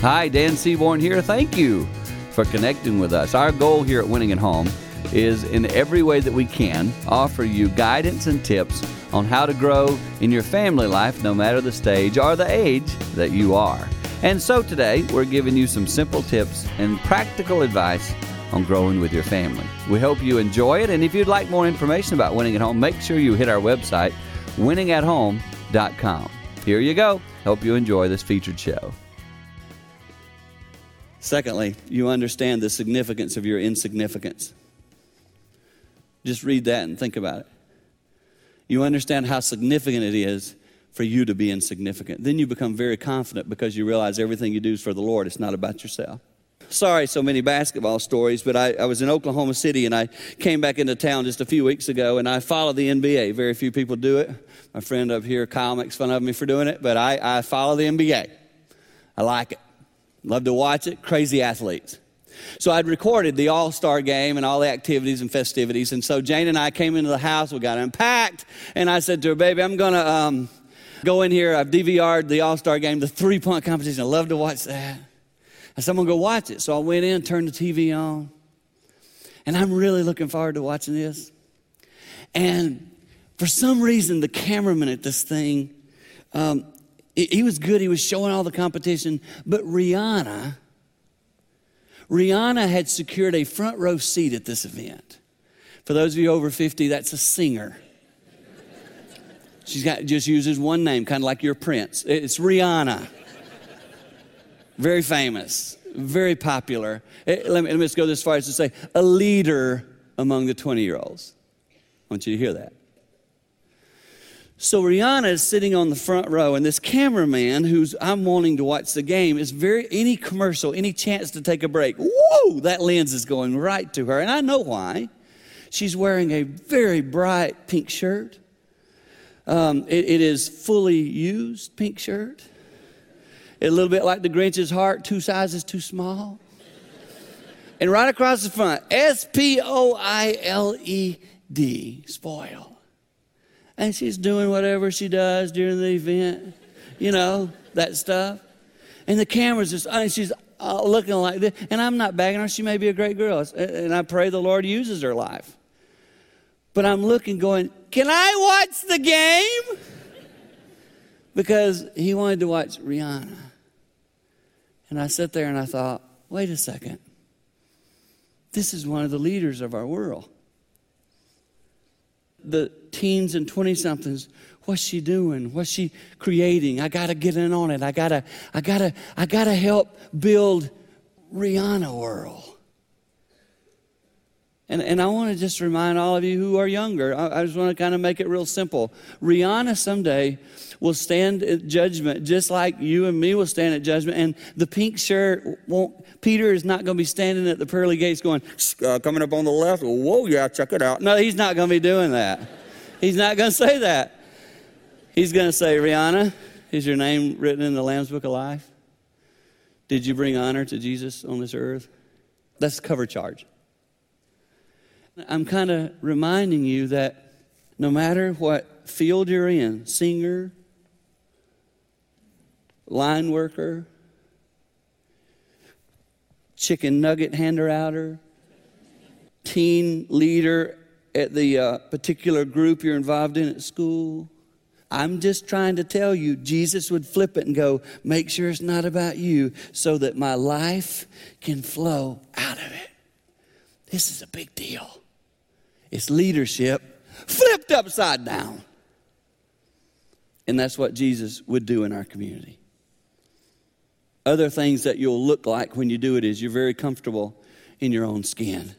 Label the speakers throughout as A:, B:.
A: Hi, Dan Seaborn here. Thank you for connecting with us. Our goal here at Winning at Home is in every way that we can offer you guidance and tips on how to grow in your family life no matter the stage or the age that you are. And so today we're giving you some simple tips and practical advice on growing with your family. We hope you enjoy it and if you'd like more information about winning at home, make sure you hit our website winningathome.com. Here you go. Hope you enjoy this featured show. Secondly, you understand the significance of your insignificance. Just read that and think about it. You understand how significant it is for you to be insignificant. Then you become very confident because you realize everything you do is for the Lord, it's not about yourself. Sorry, so many basketball stories, but I, I, was in Oklahoma City and I came back into town just a few weeks ago and I follow the NBA. Very few people do it. My friend up here, Kyle, makes fun of me for doing it, but I, I follow the NBA. I like it. Love to watch it. Crazy athletes. So I'd recorded the All Star game and all the activities and festivities. And so Jane and I came into the house. We got unpacked. And I said to her, Baby, I'm going to um, go in here. I've DVR'd the All Star game, the three point competition. I love to watch that. I said, I'm going to go watch it. So I went in, turned the TV on. And I'm really looking forward to watching this. And for some reason, the cameraman at this thing, um, he was good. He was showing all the competition. But Rihanna, Rihanna had secured a front row seat at this event. For those of you over 50, that's a singer. She's got just uses one name, kind of like your prince. It's Rihanna. Very famous, very popular. Eh, let me, let me just go this far as to say a leader among the 20 year olds. I want you to hear that. So Rihanna is sitting on the front row, and this cameraman who's I'm wanting to watch the game is very any commercial, any chance to take a break. Whoa, that lens is going right to her, and I know why. She's wearing a very bright pink shirt. Um, it, it is fully used pink shirt. A little bit like the Grinch's heart, two sizes too small. And right across the front, S P O I L E D, spoil and she's doing whatever she does during the event, you know, that stuff. And the camera's just, and she's uh, looking like this. And I'm not bagging her. She may be a great girl. And I pray the Lord uses her life. But I'm looking, going, can I watch the game? Because he wanted to watch Rihanna. And I sat there and I thought, wait a second. This is one of the leaders of our world the teens and 20 somethings what's she doing? What's she creating? I gotta get in on it. I gotta i gotta i gotta help build rihanna world and, and I want to just remind all of you who are younger, I, I just want to kind of make it real simple. Rihanna someday will stand at judgment just like you and me will stand at judgment. And the pink shirt won't, Peter is not going to be standing at the pearly gates going, uh, coming up on the left. Whoa, yeah, check it out. No, he's not going to be doing that. He's not going to say that. He's going to say, Rihanna, is your name written in the Lamb's Book of Life? Did you bring honor to Jesus on this earth? That's cover charge. I'm kind of reminding you that no matter what field you're in singer, line worker, chicken nugget hander outer, teen leader at the uh, particular group you're involved in at school. I'm just trying to tell you, Jesus would flip it and go, make sure it's not about you so that my life can flow out of it. This is a big deal. It's leadership flipped upside down. And that's what Jesus would do in our community. Other things that you'll look like when you do it is you're very comfortable in your own skin.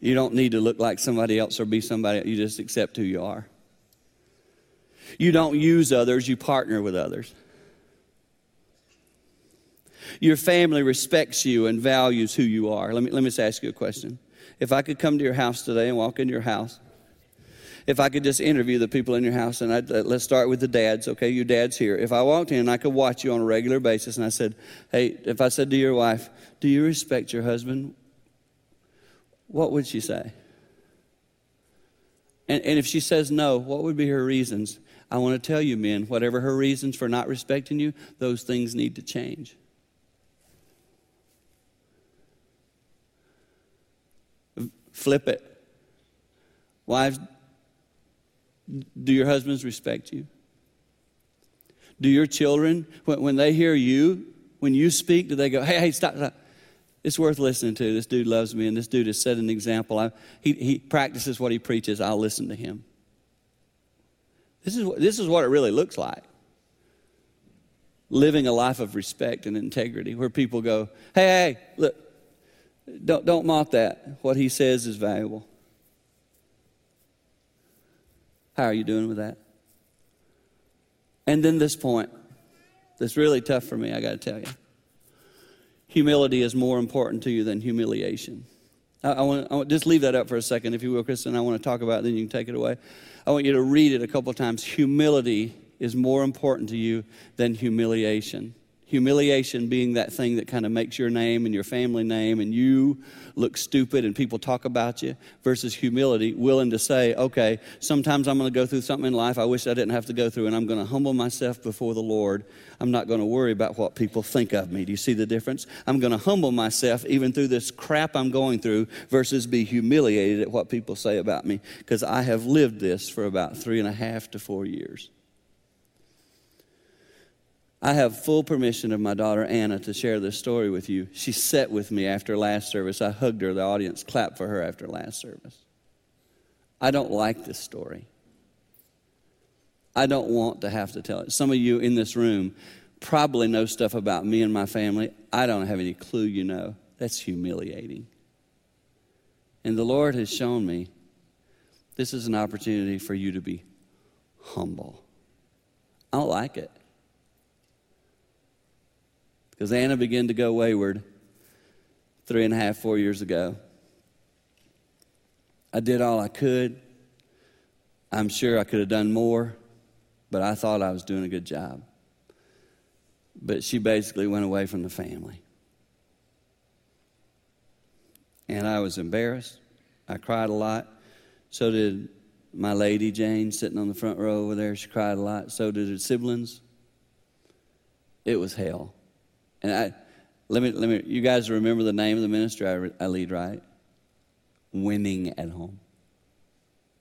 A: You don't need to look like somebody else or be somebody You just accept who you are. You don't use others, you partner with others. Your family respects you and values who you are. Let me, let me just ask you a question. If I could come to your house today and walk into your house, if I could just interview the people in your house, and I'd, uh, let's start with the dads, okay? Your dad's here. If I walked in and I could watch you on a regular basis, and I said, hey, if I said to your wife, do you respect your husband? What would she say? And, and if she says no, what would be her reasons? I want to tell you, men, whatever her reasons for not respecting you, those things need to change. Flip it. Wives, do your husbands respect you? Do your children, when, they hear you, when you speak, do they go, hey, hey, stop, stop. It's worth listening to. This dude loves me, and this dude has set an example. I, he, he practices what he preaches. I'll listen to him. This is, this is what it really looks like living a life of respect and integrity where people go, hey, hey, look, don't, don't mock that. What he says is valuable. How are you doing with that? And then this point that's really tough for me, I got to tell you. Humility is more important to you than humiliation. I, I, want, I want just leave that up for a second, if you will, Kristen. I want to talk about it, then you can take it away. I want you to read it a couple times. Humility is more important to you than humiliation. Humiliation being that thing that kind of makes your name and your family name and you look stupid and people talk about you, versus humility, willing to say, okay, sometimes I'm going to go through something in life I wish I didn't have to go through, and I'm going to humble myself before the Lord. I'm not going to worry about what people think of me. Do you see the difference? I'm going to humble myself even through this crap I'm going through versus be humiliated at what people say about me because I have lived this for about three and a half to four years. I have full permission of my daughter Anna to share this story with you. She sat with me after last service. I hugged her. The audience clapped for her after last service. I don't like this story. I don't want to have to tell it. Some of you in this room probably know stuff about me and my family. I don't have any clue you know. That's humiliating. And the Lord has shown me this is an opportunity for you to be humble. I don't like it because Anna began to go wayward three and a half, four years ago. I did all I could. I'm sure I could have done more, but I thought I was doing a good job. But she basically went away from the family. And I was embarrassed. I cried a lot. So did my lady Jane sitting on the front row over there. She cried a lot. So did her siblings. It was hell. And I, let me, let me, you guys remember the name of the ministry I, I lead, right? Winning at home.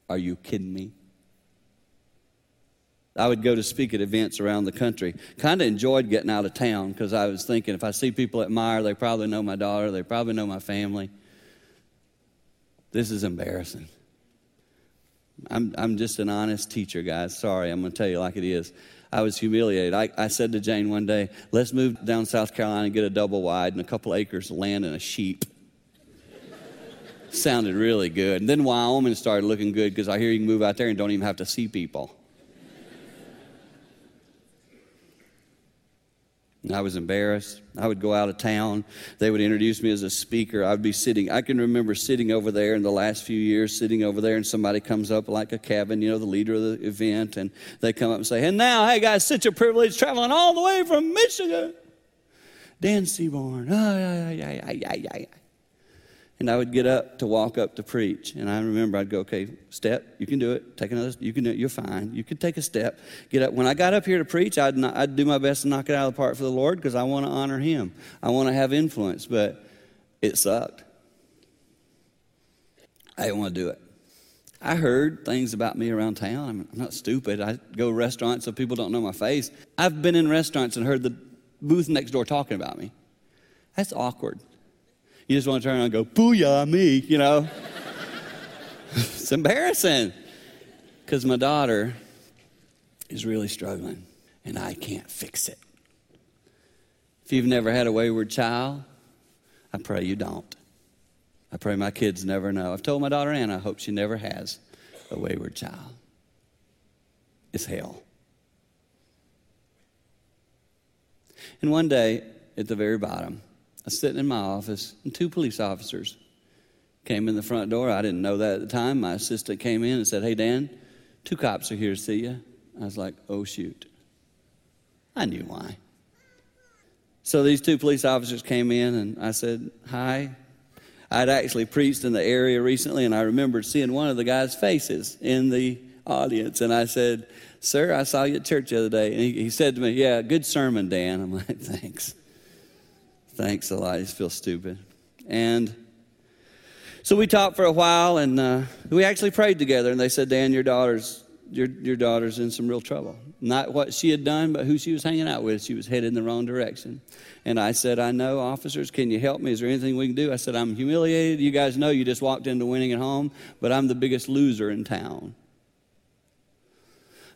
A: Are you kidding me? I would go to speak at events around the country. Kind of enjoyed getting out of town because I was thinking if I see people at Meijer, they probably know my daughter, they probably know my family. This is embarrassing. I'm, I'm just an honest teacher, guys. Sorry, I'm going to tell you like it is. I was humiliated. I, I said to Jane one day, let's move down South Carolina and get a double wide and a couple acres of land and a sheep. Sounded really good. And then Wyoming started looking good because I hear you can move out there and don't even have to see people. I was embarrassed. I would go out of town. They would introduce me as a speaker. I'd be sitting. I can remember sitting over there in the last few years, sitting over there, and somebody comes up like a cabin, you know, the leader of the event, and they come up and say, And now, hey guys, such a privilege traveling all the way from Michigan. Dan Seaborn. Oh, yeah, yeah, yeah, yeah, yeah, and I would get up to walk up to preach. And I remember I'd go, okay, step, you can do it. Take another, you can do it. You're fine. You can take a step. Get up. When I got up here to preach, I'd, not, I'd do my best to knock it out of the park for the Lord because I want to honor Him. I want to have influence, but it sucked. I didn't want to do it. I heard things about me around town. I'm, I'm not stupid. I go to restaurants so people don't know my face. I've been in restaurants and heard the booth next door talking about me. That's awkward. You just want to turn around and go, booyah, me, you know? it's embarrassing because my daughter is really struggling and I can't fix it. If you've never had a wayward child, I pray you don't. I pray my kids never know. I've told my daughter Anna, I hope she never has a wayward child. It's hell. And one day, at the very bottom, I was sitting in my office, and two police officers came in the front door. I didn't know that at the time. My assistant came in and said, Hey, Dan, two cops are here to see you. I was like, Oh, shoot. I knew why. So these two police officers came in, and I said, Hi. I'd actually preached in the area recently, and I remembered seeing one of the guys' faces in the audience. And I said, Sir, I saw you at church the other day. And he, he said to me, Yeah, good sermon, Dan. I'm like, Thanks. Thanks a lot. I just feel stupid. And so we talked for a while and uh, we actually prayed together. And they said, Dan, your daughter's your, your daughter's in some real trouble. Not what she had done, but who she was hanging out with. She was headed in the wrong direction. And I said, I know, officers, can you help me? Is there anything we can do? I said, I'm humiliated. You guys know you just walked into winning at home, but I'm the biggest loser in town.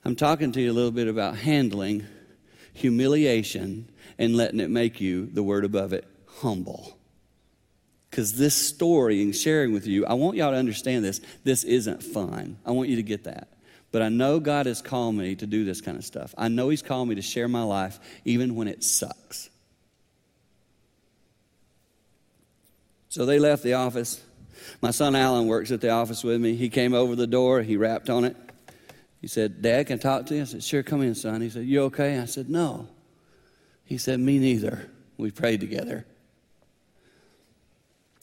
A: I'm talking to you a little bit about handling humiliation and letting it make you, the word above it, humble. Because this story and sharing with you, I want y'all to understand this. This isn't fun. I want you to get that. But I know God has called me to do this kind of stuff. I know He's called me to share my life even when it sucks. So they left the office. My son Alan works at the office with me. He came over the door, he rapped on it. He said, Dad, can I talk to you? I said, Sure, come in, son. He said, You okay? I said, No. He said, Me neither. We prayed together.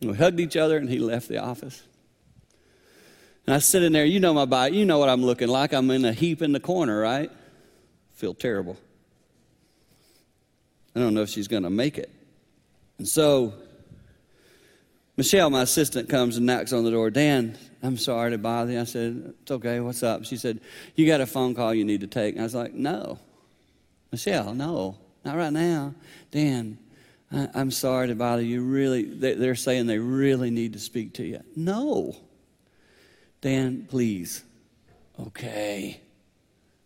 A: We hugged each other and he left the office. And I sit in there, you know my body, you know what I'm looking like. I'm in a heap in the corner, right? Feel terrible. I don't know if she's going to make it. And so Michelle, my assistant, comes and knocks on the door. Dan, I'm sorry to bother you. I said, It's okay. What's up? She said, You got a phone call you need to take. And I was like, No. Michelle, no, not right now. Dan, I, am sorry to bother you. Really, they, they're saying they really need to speak to you. No. Dan, please. Okay.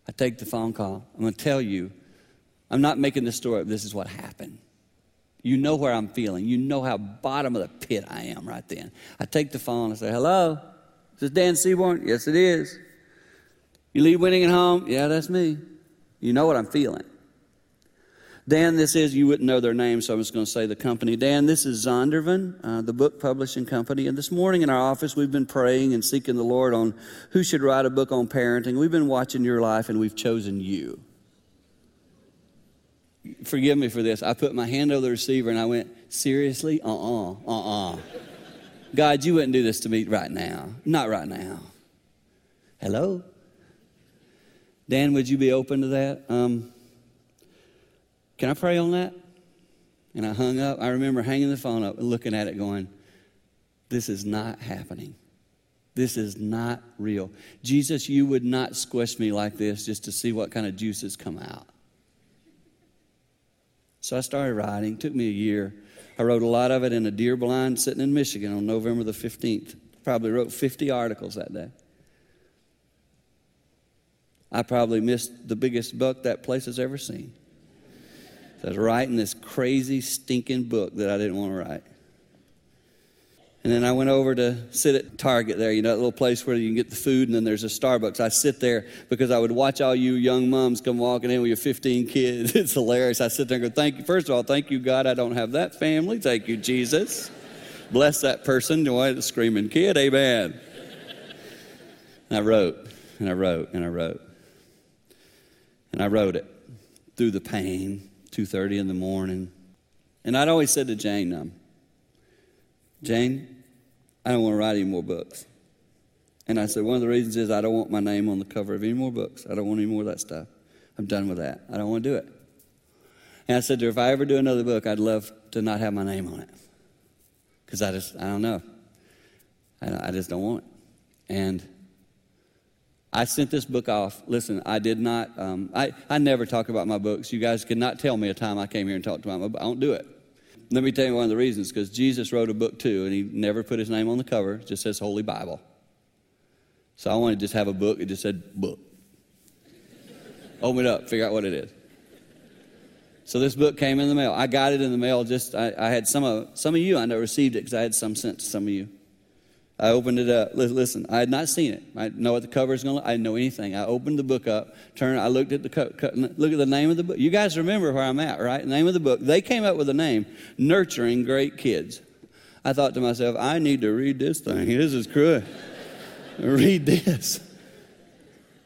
A: I take the phone call. I'm going to tell you, I'm not making this story up. This is what happened. You know where I'm feeling. You know how bottom of the pit I am right then. I take the phone and say, Hello, is this Dan Seaborn? Yes, it is. You leave winning at home? Yeah, that's me. You know what I'm feeling. Dan, this is, you wouldn't know their name, so I'm just going to say the company. Dan, this is Zondervan, uh, the book publishing company. And this morning in our office, we've been praying and seeking the Lord on who should write a book on parenting. We've been watching your life, and we've chosen you. Forgive me for this. I put my hand over the receiver and I went, Seriously? Uh uh-uh, uh, uh uh. God, you wouldn't do this to me right now. Not right now. Hello? Dan, would you be open to that? Um, can I pray on that? And I hung up. I remember hanging the phone up and looking at it going, This is not happening. This is not real. Jesus, you would not squish me like this just to see what kind of juices come out. So I started writing. It took me a year. I wrote a lot of it in a deer blind sitting in Michigan on November the 15th. Probably wrote 50 articles that day. I probably missed the biggest buck that place has ever seen. I was writing this crazy, stinking book that I didn't want to write. And then I went over to sit at Target there, you know, that little place where you can get the food, and then there's a Starbucks. I sit there because I would watch all you young moms come walking in with your 15 kids. It's hilarious. I sit there and go, Thank you. First of all, thank you, God, I don't have that family. Thank you, Jesus. Bless that person. Why the screaming kid? Amen. And I wrote, and I wrote, and I wrote. And I wrote it through the pain 2.30 in the morning. And I'd always said to Jane, um, Jane, I don't want to write any more books. And I said, one of the reasons is I don't want my name on the cover of any more books. I don't want any more of that stuff. I'm done with that. I don't want to do it. And I said to her, if I ever do another book, I'd love to not have my name on it. Because I just, I don't know. I, I just don't want it. And I sent this book off. Listen, I did not, um, I, I never talk about my books. You guys cannot tell me a time I came here and talked about my book. I don't do it. Let me tell you one of the reasons because Jesus wrote a book too, and he never put his name on the cover, it just says Holy Bible. So I wanted to just have a book, it just said book. Open it up, figure out what it is. So this book came in the mail. I got it in the mail. Just I, I had some of some of you I know received it because I had some sent to some of you. I opened it up. Listen, I had not seen it. I know what the cover is going to look. I didn't know anything. I opened the book up, turned. I looked at the co- co- look at the name of the book. You guys remember where I'm at, right? The name of the book. They came up with a name, "Nurturing Great Kids." I thought to myself, I need to read this thing. This is cool. read this.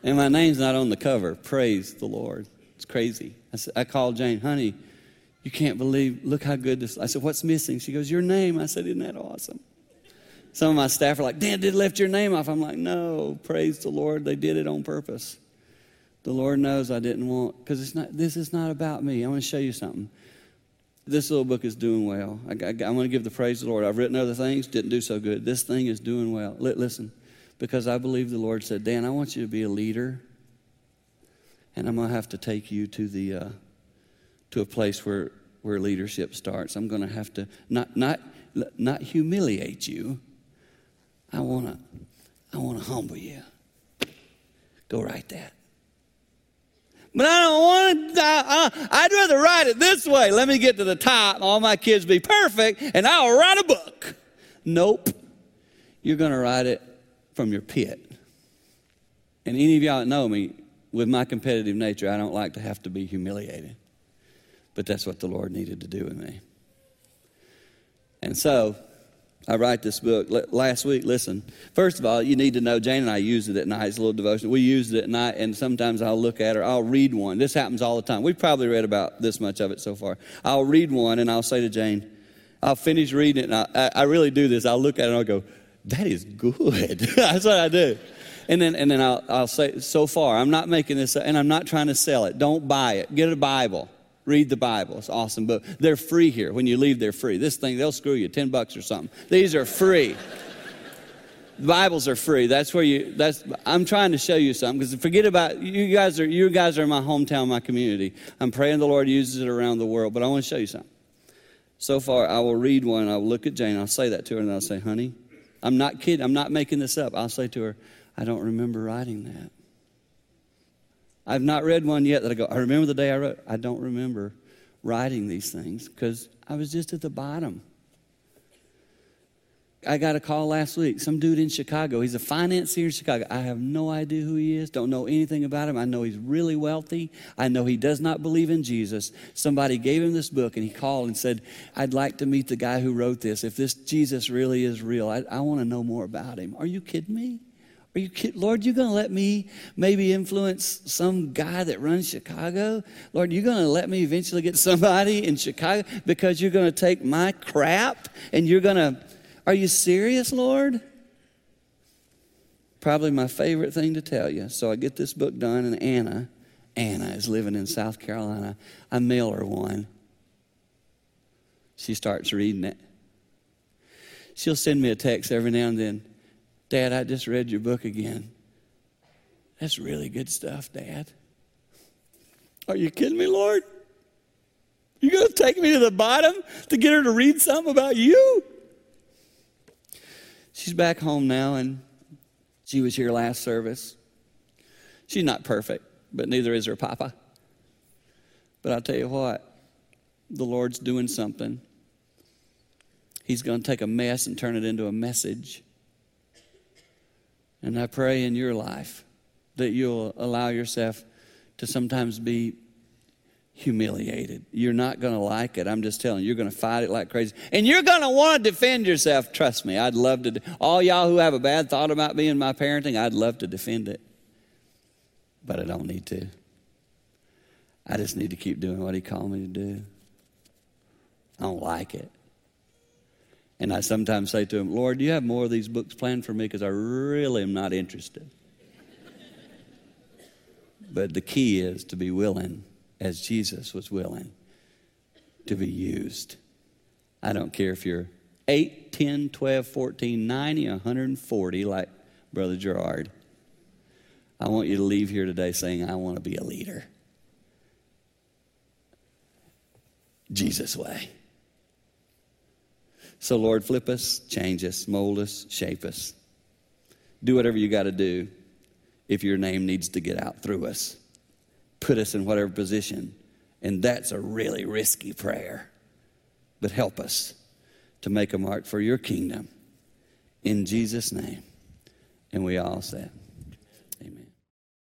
A: And my name's not on the cover. Praise the Lord. It's crazy. I, said, I called Jane, honey, you can't believe, look how good this. I said, what's missing? She goes, your name. I said, isn't that awesome? Some of my staff are like, Dan, did left your name off. I'm like, no, praise the Lord. They did it on purpose. The Lord knows I didn't want, because it's not, this is not about me. I want to show you something. This little book is doing well. I, I, I'm going to give the praise to the Lord. I've written other things, didn't do so good. This thing is doing well. L- listen, because I believe the Lord said, Dan, I want you to be a leader, and I'm going to have to take you to the uh, to a place where where leadership starts. I'm going to have to not not not humiliate you. I want to I want to humble you. Go write that. But I don't want to, I'd rather write it this way. Let me get to the top, all my kids be perfect, and I'll write a book. Nope. You're going to write it from your pit. And any of y'all that know me, with my competitive nature, I don't like to have to be humiliated. But that's what the Lord needed to do with me. And so, I write this book last week. Listen, first of all, you need to know Jane and I use it at night. It's a little devotion. We use it at night, and sometimes I'll look at her. I'll read one. This happens all the time. We've probably read about this much of it so far. I'll read one, and I'll say to Jane, I'll finish reading it, and I, I really do this. I'll look at it and I'll go, That is good. That's what I do. And then, and then I'll, I'll say, So far, I'm not making this, and I'm not trying to sell it. Don't buy it. Get a Bible. Read the Bible. It's awesome book. They're free here. When you leave, they're free. This thing, they'll screw you 10 bucks or something. These are free. the Bibles are free. That's where you, that's, I'm trying to show you something because forget about, you guys are, you guys are in my hometown, my community. I'm praying the Lord uses it around the world, but I want to show you something. So far, I will read one, I'll look at Jane, I'll say that to her, and I'll say, honey, I'm not kidding, I'm not making this up. I'll say to her, I don't remember writing that. I've not read one yet that I go, I remember the day I wrote. I don't remember writing these things because I was just at the bottom. I got a call last week. Some dude in Chicago. He's a financier in Chicago. I have no idea who he is. Don't know anything about him. I know he's really wealthy. I know he does not believe in Jesus. Somebody gave him this book and he called and said, I'd like to meet the guy who wrote this. If this Jesus really is real, I, I want to know more about him. Are you kidding me? Are you kidding? Lord, you're going to let me maybe influence some guy that runs Chicago? Lord, you're going to let me eventually get somebody in Chicago because you're going to take my crap and you're going to. Are you serious, Lord? Probably my favorite thing to tell you. So I get this book done, and Anna, Anna is living in South Carolina. I mail her one. She starts reading it. She'll send me a text every now and then. Dad, I just read your book again. That's really good stuff, Dad. Are you kidding me, Lord? You going to take me to the bottom to get her to read something about you? She's back home now, and she was here last service. She's not perfect, but neither is her papa. But I'll tell you what, the Lord's doing something. He's going to take a mess and turn it into a message. And I pray in your life that you'll allow yourself to sometimes be humiliated. You're not going to like it. I'm just telling you, you're going to fight it like crazy. And you're going to want to defend yourself. Trust me, I'd love to. All y'all who have a bad thought about me and my parenting, I'd love to defend it. But I don't need to. I just need to keep doing what He called me to do. I don't like it. And I sometimes say to him, Lord, do you have more of these books planned for me? Because I really am not interested. but the key is to be willing, as Jesus was willing, to be used. I don't care if you're 8, 10, 12, 14, 90, 140, like Brother Gerard. I want you to leave here today saying, I want to be a leader. Jesus' way. So, Lord, flip us, change us, mold us, shape us. Do whatever you got to do if your name needs to get out through us. Put us in whatever position. And that's a really risky prayer. But help us to make a mark for your kingdom. In Jesus' name. And we all said,